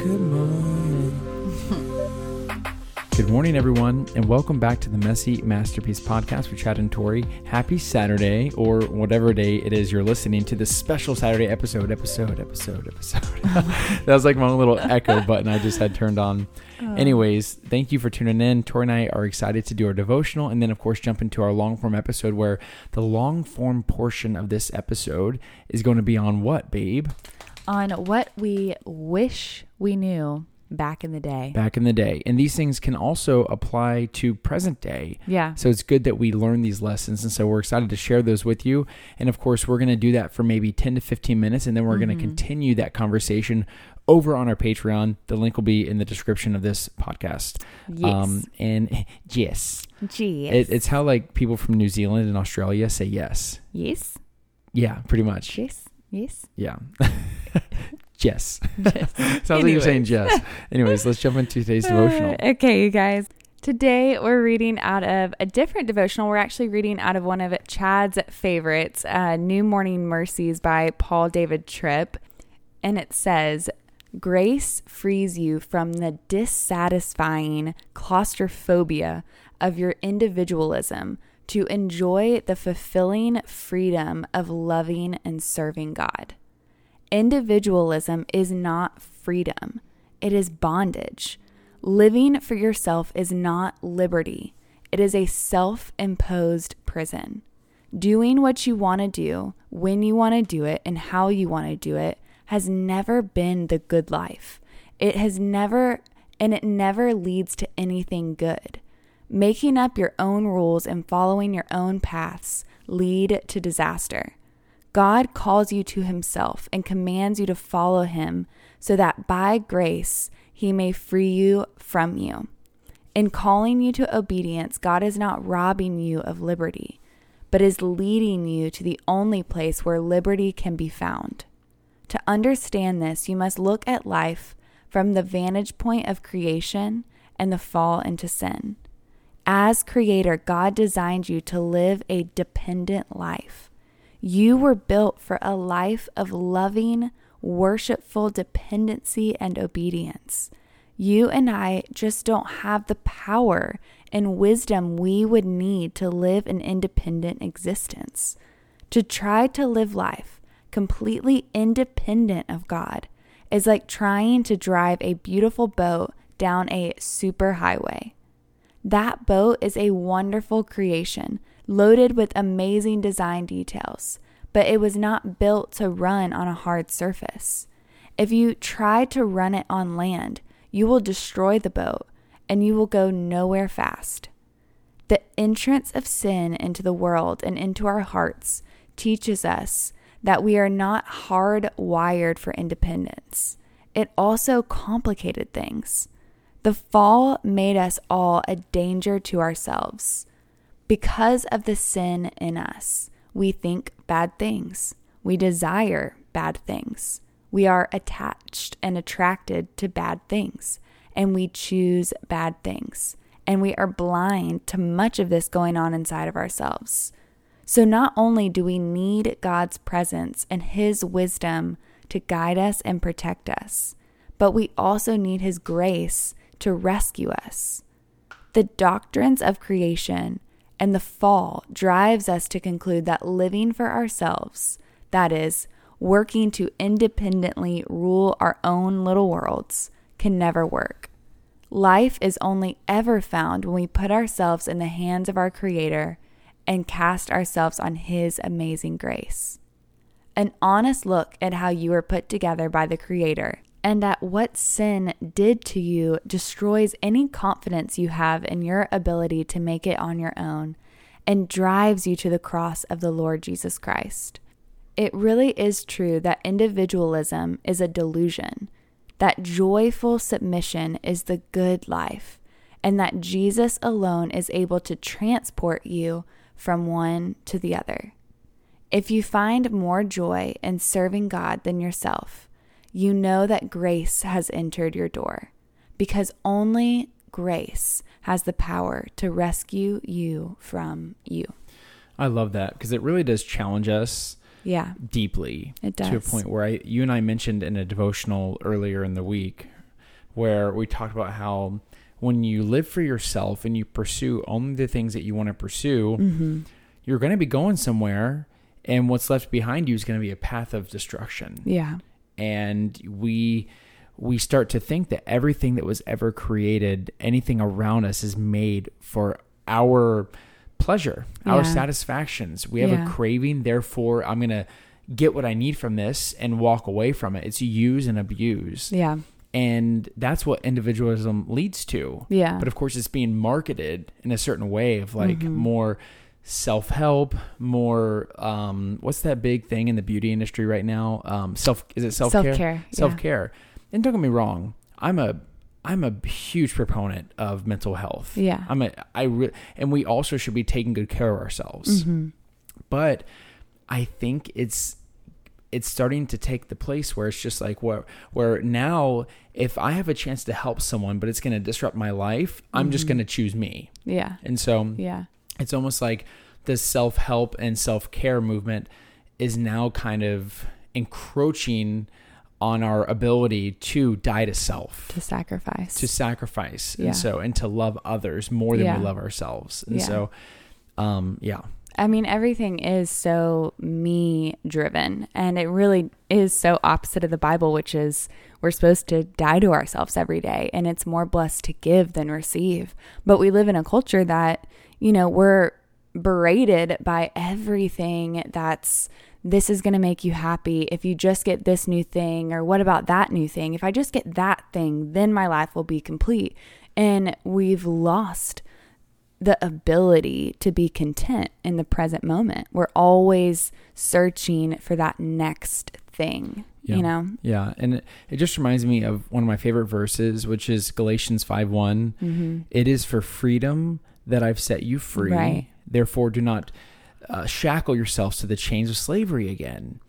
Good morning. Good morning, everyone, and welcome back to the Messy Masterpiece Podcast with Chad and Tori. Happy Saturday, or whatever day it is you're listening to this special Saturday episode, episode, episode, episode. that was like my own little echo button I just had turned on. Oh. Anyways, thank you for tuning in. Tori and I are excited to do our devotional and then, of course, jump into our long form episode where the long form portion of this episode is going to be on what, babe? On what we wish we knew back in the day. Back in the day. And these things can also apply to present day. Yeah. So it's good that we learn these lessons. And so we're excited to share those with you. And of course, we're going to do that for maybe 10 to 15 minutes. And then we're going to mm-hmm. continue that conversation over on our Patreon. The link will be in the description of this podcast. Yes. Um, and yes, Gee. it, it's how like people from New Zealand and Australia say yes. yes. Yeah, pretty much. Yes. Yes. Yeah. Jess. Sounds like you're saying Jess. Anyways, let's jump into today's devotional. Uh, okay, you guys. Today we're reading out of a different devotional. We're actually reading out of one of Chad's favorites, uh, New Morning Mercies by Paul David Tripp. And it says, Grace frees you from the dissatisfying claustrophobia of your individualism to enjoy the fulfilling freedom of loving and serving God. Individualism is not freedom, it is bondage. Living for yourself is not liberty, it is a self imposed prison. Doing what you want to do, when you want to do it, and how you want to do it has never been the good life. It has never, and it never leads to anything good. Making up your own rules and following your own paths lead to disaster. God calls you to himself and commands you to follow him so that by grace he may free you from you. In calling you to obedience, God is not robbing you of liberty, but is leading you to the only place where liberty can be found. To understand this, you must look at life from the vantage point of creation and the fall into sin. As creator, God designed you to live a dependent life. You were built for a life of loving, worshipful dependency and obedience. You and I just don't have the power and wisdom we would need to live an independent existence. To try to live life completely independent of God is like trying to drive a beautiful boat down a superhighway. That boat is a wonderful creation, loaded with amazing design details, but it was not built to run on a hard surface. If you try to run it on land, you will destroy the boat and you will go nowhere fast. The entrance of sin into the world and into our hearts teaches us that we are not hardwired for independence. It also complicated things. The fall made us all a danger to ourselves. Because of the sin in us, we think bad things. We desire bad things. We are attached and attracted to bad things, and we choose bad things. And we are blind to much of this going on inside of ourselves. So, not only do we need God's presence and His wisdom to guide us and protect us, but we also need His grace to rescue us. The doctrines of creation and the fall drives us to conclude that living for ourselves, that is, working to independently rule our own little worlds, can never work. Life is only ever found when we put ourselves in the hands of our Creator and cast ourselves on His amazing grace. An honest look at how you were put together by the Creator and at what sin did to you destroys any confidence you have in your ability to make it on your own and drives you to the cross of the Lord Jesus Christ. It really is true that individualism is a delusion, that joyful submission is the good life, and that Jesus alone is able to transport you from one to the other. If you find more joy in serving God than yourself, you know that grace has entered your door because only grace has the power to rescue you from you. I love that because it really does challenge us Yeah, deeply It does. to a point where I, you and I mentioned in a devotional earlier in the week where we talked about how when you live for yourself and you pursue only the things that you want to pursue, Mm-hmm. you're going to be going somewhere, and what's left behind you is going to be a path of destruction. Yeah. And we we start to think that everything that was ever created, anything around us, is made for our pleasure, our satisfactions. We have Yeah. a craving, therefore, I'm going to get what I need from this and walk away from it. It's use and abuse. Yeah. And that's what individualism leads to. Yeah. But of course, it's being marketed in a certain way of like Mhm. more self help, more um, what's that big thing in the beauty industry right now? Um, self is it self care? Yeah. Self care. And don't get me wrong, I'm a I'm a huge proponent of mental health. Yeah. I'm a I re- and we also should be taking good care of ourselves. Mm-hmm. But I think it's it's starting to take the place where it's just like where where now if I have a chance to help someone but it's going to disrupt my life, I'm just Mhm. going to choose me. Yeah. And so Yeah. It's almost like the self-help and self-care movement is now kind of encroaching on our ability to die to self To sacrifice. to sacrifice Yeah. and so and to love others more than Yeah. we love ourselves and Yeah. so um yeah I mean, everything is so me driven, and it really is so opposite of the Bible, which is we're supposed to die to ourselves every day, and it's more blessed to give than receive. But we live in a culture that, you know, we're berated by everything that's this is going to make you happy if you just get this new thing, or what about that new thing? If I just get that thing, then my life will be complete. And we've lost the ability to be content in the present moment. We're always searching for that next thing, Yeah. you know? Yeah, and it, it just reminds me of one of my favorite verses, which is Galatians 5 one Mm-hmm. It is for freedom that I've set you free. Right. Therefore, do not uh, shackle yourselves to the chains of slavery again.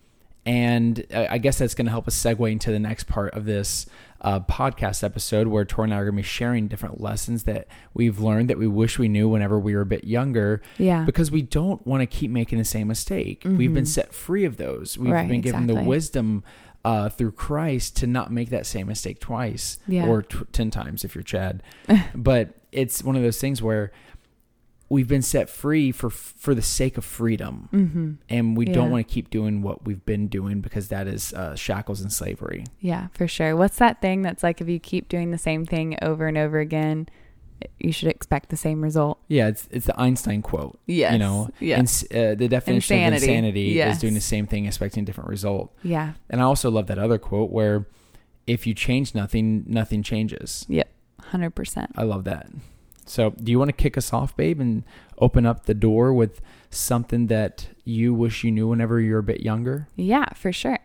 And I guess that's going to help us segue into the next part of this uh, podcast episode where Tor and I are going to be sharing different lessons that we've learned that we wish we knew whenever we were a bit younger Yeah. because we don't want to keep making the same mistake. We've been Mhm. set free of those. We've Right, been given the wisdom uh, through Christ to not make that same mistake twice Yeah. or t- 10 times if you're Chad. but it's one of those things where we've been set free for for the sake of freedom mm-hmm. and we Yeah. don't want to keep doing what we've been doing because that is uh, shackles and slavery. Yeah, for sure. What's that thing that's like if you keep doing the same thing over and over again, you should expect the same result? Yeah, it's it's the Einstein quote. Yes. You know, ins- uh, the definition Insanity. of insanity Yes. is doing the same thing, expecting a different result. yeah. And I also love that other quote where if you change nothing, nothing changes. Yep. 100%. I love that. So, do you want to kick us off, babe, and open up the door with something that you wish you knew whenever you were a bit younger? Yeah, for sure.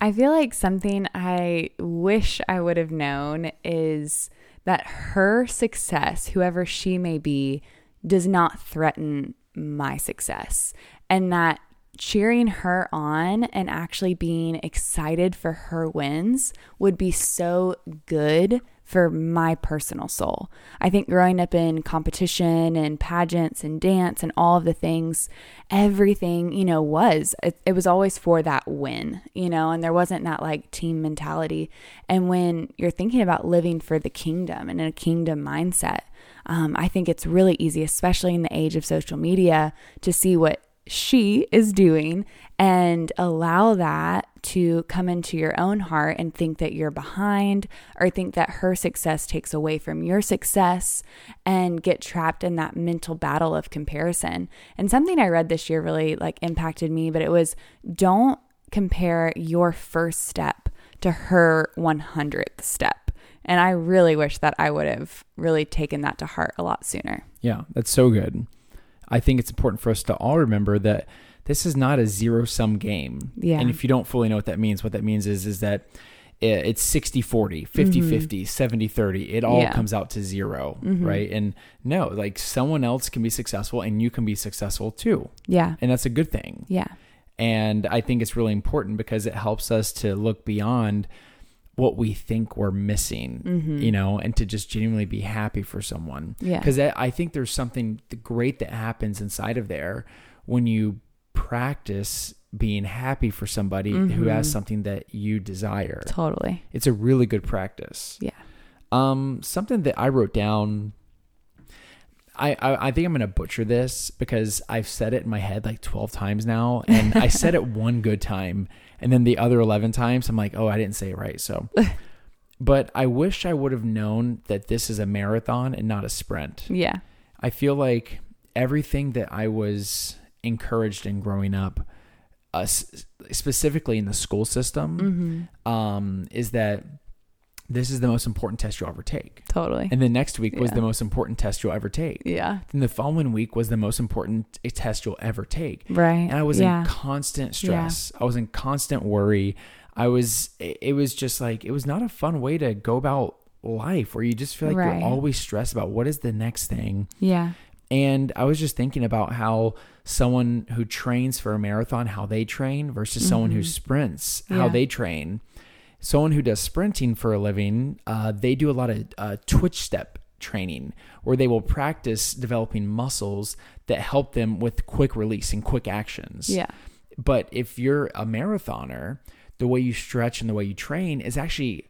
I feel like something I wish I would have known is that her success, whoever she may be, does not threaten my success. And that cheering her on and actually being excited for her wins would be so good for my personal soul. I think growing up in competition and pageants and dance and all of the things, everything, you know, was, it, it was always for that win, you know, and there wasn't that like team mentality. And when you're thinking about living for the kingdom and in a kingdom mindset, um, I think it's really easy, especially in the age of social media, to see what she is doing and allow that to come into your own heart and think that you're behind or think that her success takes away from your success and get trapped in that mental battle of comparison. And something I read this year really like impacted me, but it was don't compare your first step to her 100th step. And I really wish that I would have really taken that to heart a lot sooner. Yeah, that's so good. I think it's important for us to all remember that this is not a zero sum game. Yeah. And if you don't fully know what that means, what that means is is that it's 60 40, 50 50, 70 30. It all Mm-hmm. Yeah. comes out to 0 Mhm. right? And no, like someone else can be successful and you can be successful too. Yeah. And that's a good thing. Yeah. And I think it's really important because it helps us to look beyond what we think we're missing, Mhm. you know, and to just genuinely be happy for someone. Yeah. Because I think there's something great that happens inside of there when you practice being happy for somebody who has Mhm. something that you desire. Totally. It's a really good practice. Yeah. Um, something that I wrote down. I, I, I think I'm gonna butcher this because I've said it in my head like 12 times now, and I said it one good time, and then the other 11 times I'm like, oh, I didn't say it right. So, but I wish I would have known that this is a marathon and not a sprint. Yeah. I feel like everything that I was encouraged in growing up, uh, specifically in the school system, Mm-hmm. um, is that this is the most important test you'll ever take. Totally. And the next week was Yeah. the most important test you'll ever take. yeah. Then the following week was the most important test you'll ever take. Right. And I was yeah. in constant stress. Yeah. I was in constant worry. I was, it was just like, it was not a fun way to go about life where you just feel like Right. you're always stressed about what is the next thing. yeah. And I was just thinking about how someone who trains for a marathon, how they train versus someone who Mhm. sprints, how they train. Someone who does sprinting for a living, uh, they do a lot of uh, twitch step training where they will practice developing muscles that help them with quick release and quick actions. Yeah. But if you're a marathoner, the way you stretch and the way you train is actually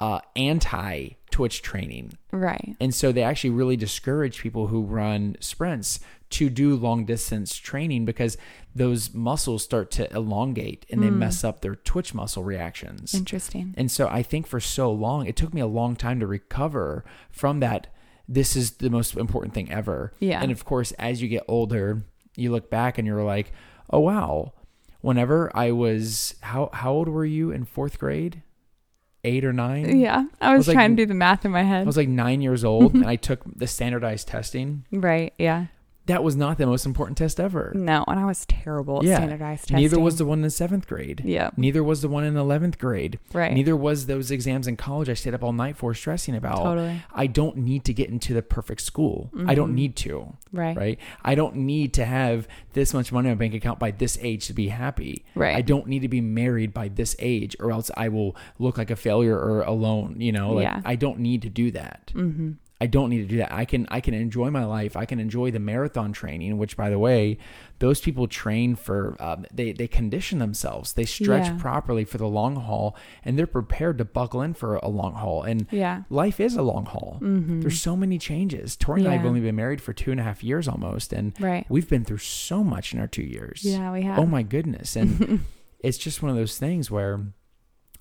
uh, anti twitch training. Right. And so they actually really discourage people who run sprints to do long distance training because those muscles start to elongate and they Mm. mess up their twitch muscle reactions. Interesting. And so I think for so long, it took me a long time to recover from that. This is the most important thing ever. Yeah. And of course, as you get older, you look back and you're like, oh, wow. Whenever I was, how, how old were you in fourth grade? Eight or nine? Yeah. I was, was like- trying to do the math in my head. I was like nine years old and I took the standardized testing. right. Yeah. That was not the most important test ever. No. And I was terrible at Yeah. standardized testing. Neither was the one in seventh grade. Yeah. Neither was the one in 11th grade. Right. Neither was those exams in college I stayed up all night for stressing about. Totally. I don't need to get into the perfect school. I don't Mhm. need to, Right. right? I don't need to have this much money in my bank account by this age to be happy. Right. I don't need to be married by this age or else I will look like a failure or alone, you know? Like Yeah. I don't need to do that. Mm-hmm. I don't need to do that. I can I can enjoy my life. I can enjoy the marathon training, which by the way, those people train for um, they they condition themselves. They stretch Yeah. properly for the long haul, and they're prepared to buckle in for a long haul. And Yeah. life is a long haul. Mm-hmm. There's so many changes. Tori and I have only been married for two and a half years almost, and Right. we've been through so much in our two years. Yeah, we have. Oh my goodness. And it's just one of those things where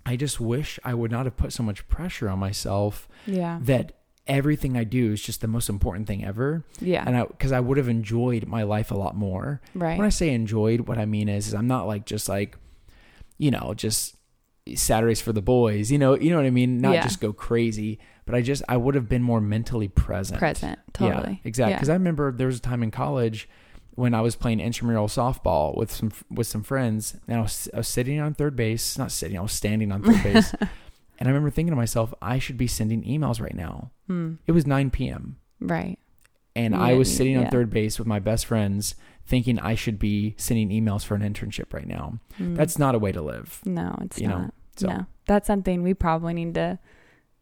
I just wish I would not have put so much pressure on myself Yeah. that everything I do is just the most important thing ever. Yeah. And I, because I would have enjoyed my life a lot more. right. When I say enjoyed, what I mean is, is I'm not like just like, you know, just Saturdays for the boys, you know, you know what I mean? Not Yeah. just go crazy, but I just, I would have been more mentally present. Present. Yeah, Totally. exactly. Yeah. Because I remember there was a time in college when I was playing intramural softball with some with some friends, and I was, I was sitting on third base, not sitting, I was standing on third base, and I remember thinking to myself, I should be sending emails right now. Hmm. It was 9 p.m. Right. and Yeah, I was sitting on yeah. third base with my best friends, thinking I should be sending emails for an internship right now. Hmm. That's not a way to live. no, it's you know, not. so- No, that's something we probably need to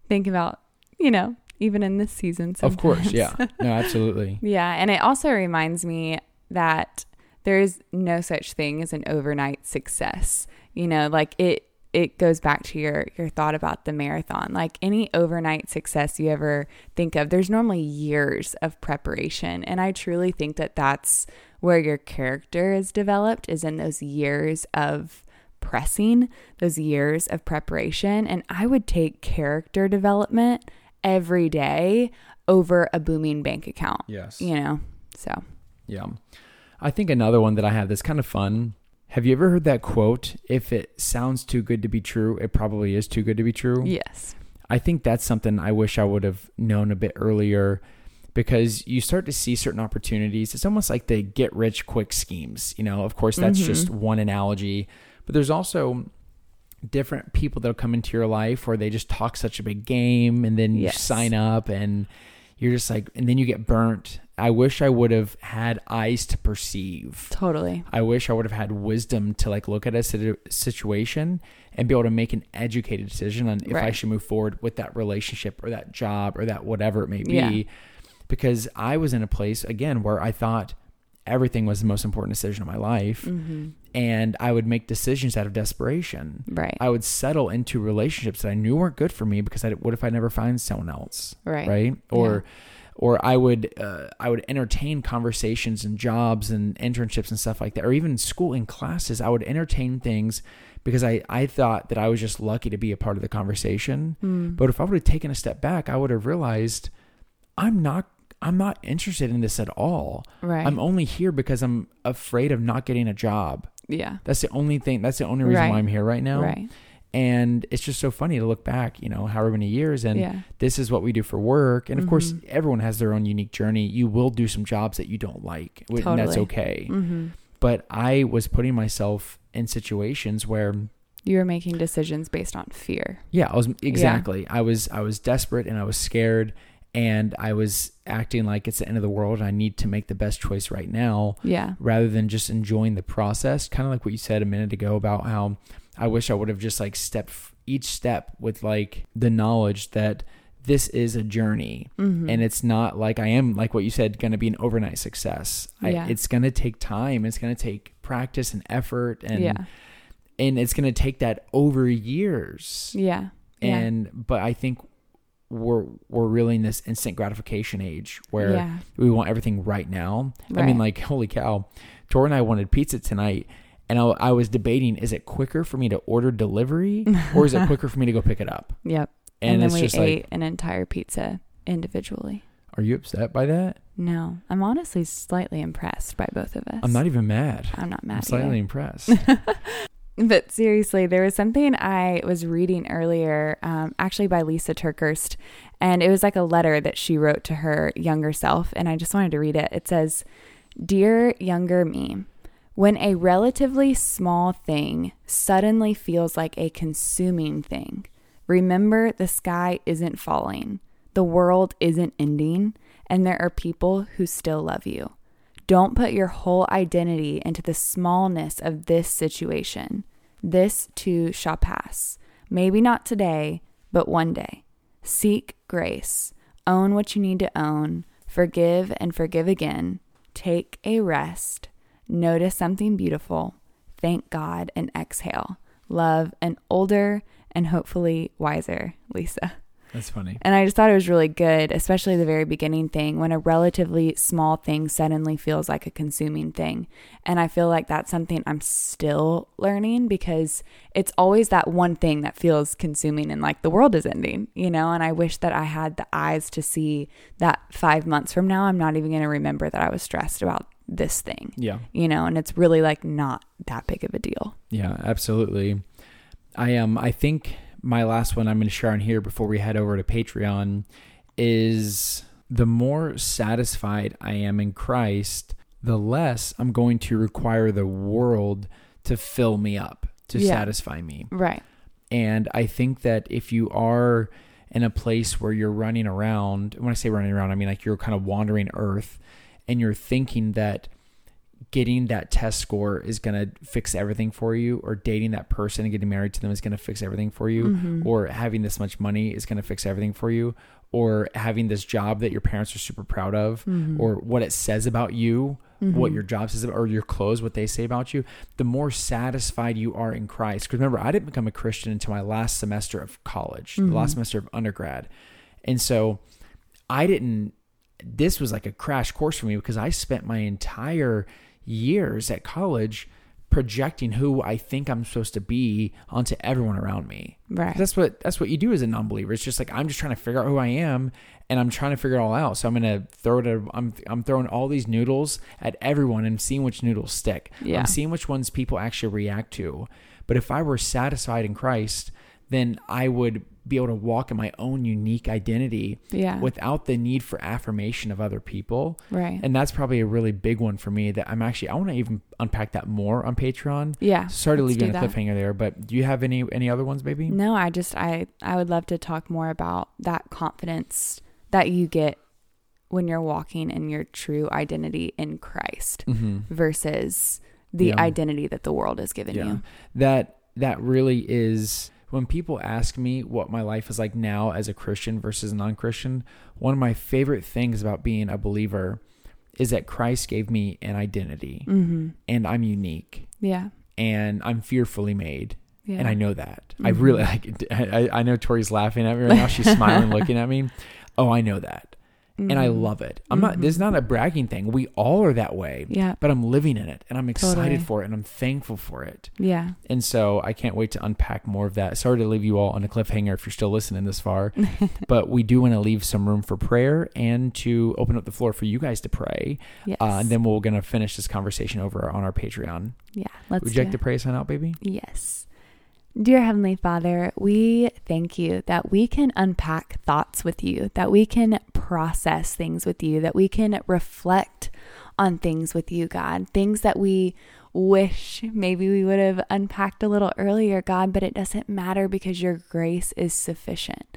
think about. You know, even in this season. Of course, yeah, no, absolutely. Yeah, and it also reminds me that there's no such thing as an overnight success. You know, like it it goes back to your your thought about the marathon. Like any overnight success you ever think of, there's normally years of preparation, and I truly think that that's where your character is developed is in those years of pressing, those years of preparation, and I would take character development every day over a booming bank account Yes. you know so Yeah. I think another one that I have that's kind of fun. Have you ever heard that quote? If it sounds too good to be true, it probably is too good to be true. yes I think that's something I wish I would have known a bit earlier because you start to see certain opportunities. It's almost like the get rich quick schemes. You know, of course, that's Mhm. just one analogy, but there's also different people that'll come into your life where they just talk such a big game and then you sign up and you're just like, and then you get burnt. I wish I would have had eyes to perceive. totally I wish I would have had wisdom to like look at a situation and be able to make an educated decision on if I should move forward with that relationship or that job or that whatever it may be. Yeah. Because I was in a place again where I thought everything was the most important decision of my life. Mm-hmm. And I would make decisions out of desperation. Right. I would settle into relationships that I knew weren't good for me because I, what if I never find someone else? right. Right. Or, or I would, uh, I would entertain conversations and jobs and internships and stuff like that, or even school and classes. I would entertain things because I, I thought that I was just lucky to be a part of the conversation. Mm. But if I would have taken a step back, I would have realized I'm not I'm not interested in this at all. right. I'm only here because I'm afraid of not getting a job. yeah. That's the only thing that's the only reason Right. why I'm here right now. Right. And it's just so funny to look back, you know, however many years and yeah. this is what we do for work. And of course, Mhm. everyone has their own unique journey. You will do some jobs that you don't like, and that's okay. Mm-hmm. But I was putting myself in situations where You were making decisions based on fear. Yeah, I was exactly. I was I was desperate and I was scared and I was acting like it's the end of the world and I need to make the best choice right now Yeah. rather than just enjoying the process. Kind of like what you said a minute ago about how I wish I would have just like stepped each step with like the knowledge that this is a journey Mm-hmm. and it's not like I am like what you said going to be an overnight success. Yeah. I, it's going to take time. It's going to take practice and effort and yeah. and it's going to take that over years Yeah. Yeah. and but I think we're we're really in this instant gratification age where yeah. we want everything right now. I mean, like holy cow, Tor and I wanted pizza tonight, and I, I was debating: is it quicker for me to order delivery or is it quicker for me to go pick it up? Yep. And, And, then we ate like, an entire pizza individually. are you upset by that? No, I'm honestly slightly impressed by both of us. I'm not even mad. I'm not mad I'm slightly either. impressed. But seriously, there was something I was reading earlier, um, actually by Lysa TerKeurst, and it was like a letter that she wrote to her younger self, and I just wanted to read it. It says, Dear younger me, when a relatively small thing suddenly feels like a consuming thing, remember the sky isn't falling, the world isn't ending, and there are people who still love you. Don't put your whole identity into the smallness of this situation. This too shall pass. Maybe not today, but one day. Seek grace. Own what you need to own. Forgive and forgive again. Take a rest. Notice something beautiful. Thank God and exhale. Love an older and hopefully wiser Lysa. That's funny. And I just thought it was really good, especially the very beginning thing when a relatively small thing suddenly feels like a consuming thing. And I feel like that's something I'm still learning because it's always that one thing that feels consuming and like the world is ending, you know? And I wish that I had the eyes to see that five months from now, I'm not even going to remember that I was stressed about this thing, Yeah. you know? And it's really like not that big of a deal. Yeah, absolutely. I um I think my last one I'm going to share on here before we head over to Patreon is the more satisfied I am in Christ, the less I'm going to require the world to fill me up, to Yeah. satisfy me. Right. And I think that if you are in a place where you're running around, when I say running around, I mean like you're kind of wandering earth and you're thinking that getting that test score is going to fix everything for you, or dating that person and getting married to them is going to fix everything for you, Mhm. or having this much money is going to fix everything for you, or having this job that your parents are super proud of, Mhm. or what it says about you, what Mhm. your job says about, or your clothes, what they say about you, the more satisfied you are in Christ. Because remember, I didn't become a Christian until my last semester of college, the last Mhm. semester of undergrad. And so I didn't, this was like a crash course for me because I spent my entire years at college projecting who I think I'm supposed to be onto everyone around me. Right. That's what that's what you do as a non-believer. It's just like I'm just trying to figure out who I am, and I'm trying to figure it all out. So I'm gonna throw it. At, I'm I'm throwing all these noodles at everyone and seeing which noodles stick. Yeah. I'm seeing which ones people actually react to. But if I were satisfied in Christ, then I would be able to walk in my own unique identity yeah. without the need for affirmation of other people. right. And that's probably a really big one for me that I'm actually I want to even unpack that more on Patreon. yeah. Sorry to leave you on a cliffhanger there, but do you have any any other ones, maybe? No, I just I I would love to talk more about that confidence that you get when you're walking in your true identity in Christ Mm-hmm. versus the Yeah. identity that the world has given you. That that really is when people ask me what my life is like now as a Christian versus a non-Christian, one of my favorite things about being a believer is that Christ gave me an identity Mm-hmm. and I'm unique Yeah. and I'm fearfully made. Yeah. And I know that. I Mhm. really like I, I know Tori's laughing at me right now. She's smiling, looking at me. Oh, I know that. And I Mhm. love it. I'm not this is Mhm. not a bragging thing. We all are that way. Yeah. But I'm living in it and I'm excited Totally. for it and I'm thankful for it. Yeah. And so I can't wait to unpack more of that. Sorry to leave you all on a cliffhanger if you're still listening this far, but we do want to leave some room for prayer and to open up the floor for you guys to pray. Yes. Uh, and then we're going to finish this conversation over on our Patreon. yeah. Let's Would do you like to pray us on out, baby? Yes. Dear Heavenly Father, we thank you that we can unpack thoughts with you, that we can process things with you, that we can reflect on things with you, God. Things that we wish maybe we would have unpacked a little earlier, God, but it doesn't matter because your grace is sufficient.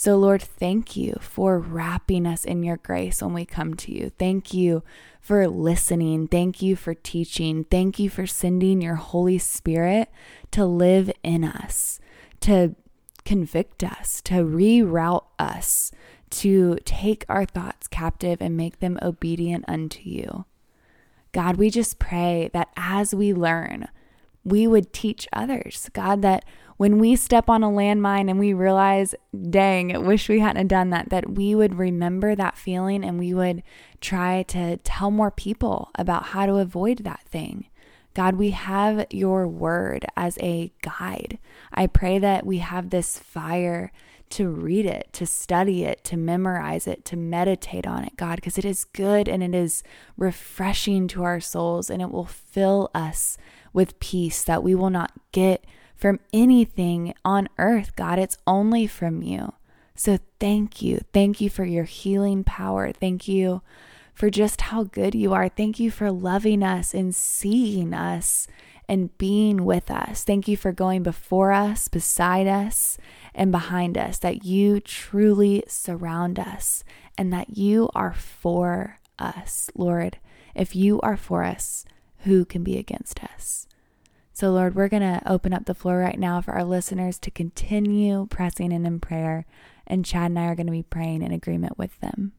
So, Lord, thank you for wrapping us in your grace when we come to you. Thank you for listening. Thank you for teaching. Thank you for sending your Holy Spirit to live in us, to convict us, to reroute us, to take our thoughts captive and make them obedient unto you. God, we just pray that as we learn, we would teach others. God, that when we step on a landmine and we realize, dang, wish we hadn't done that, that we would remember that feeling and we would try to tell more people about how to avoid that thing. God, we have your word as a guide. I pray that we have this fire to read it, to study it, to memorize it, to meditate on it, God, because it is good and it is refreshing to our souls and it will fill us with peace that we will not get from anything on earth, God. It's only from you. So thank you. Thank you for your healing power. Thank you for just how good you are. Thank you for loving us and seeing us and being with us. Thank you for going before us, beside us, and behind us, that you truly surround us and that you are for us, Lord. If you are for us, who can be against us? So, Lord, we're going to open up the floor right now for our listeners to continue pressing in in prayer. And Chad and I are going to be praying in agreement with them.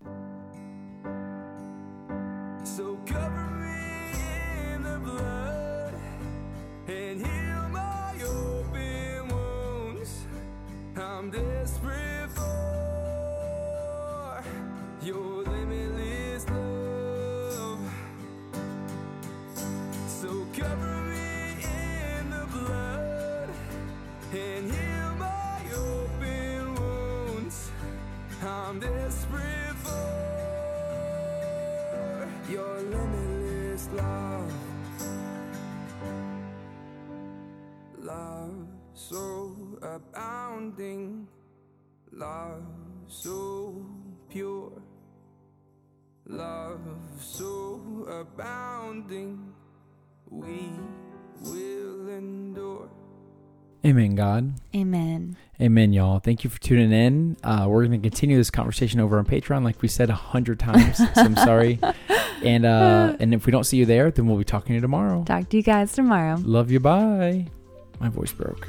Love so abounding, we will endure. Amen, God. Amen. Amen, y'all. Thank you for tuning in. Uh, we're going to continue this conversation over on Patreon, like we said a hundred times. so I'm sorry. And uh, and if we don't see you there, then we'll be talking to you tomorrow. Talk to you guys tomorrow. Love you. Bye. My voice broke.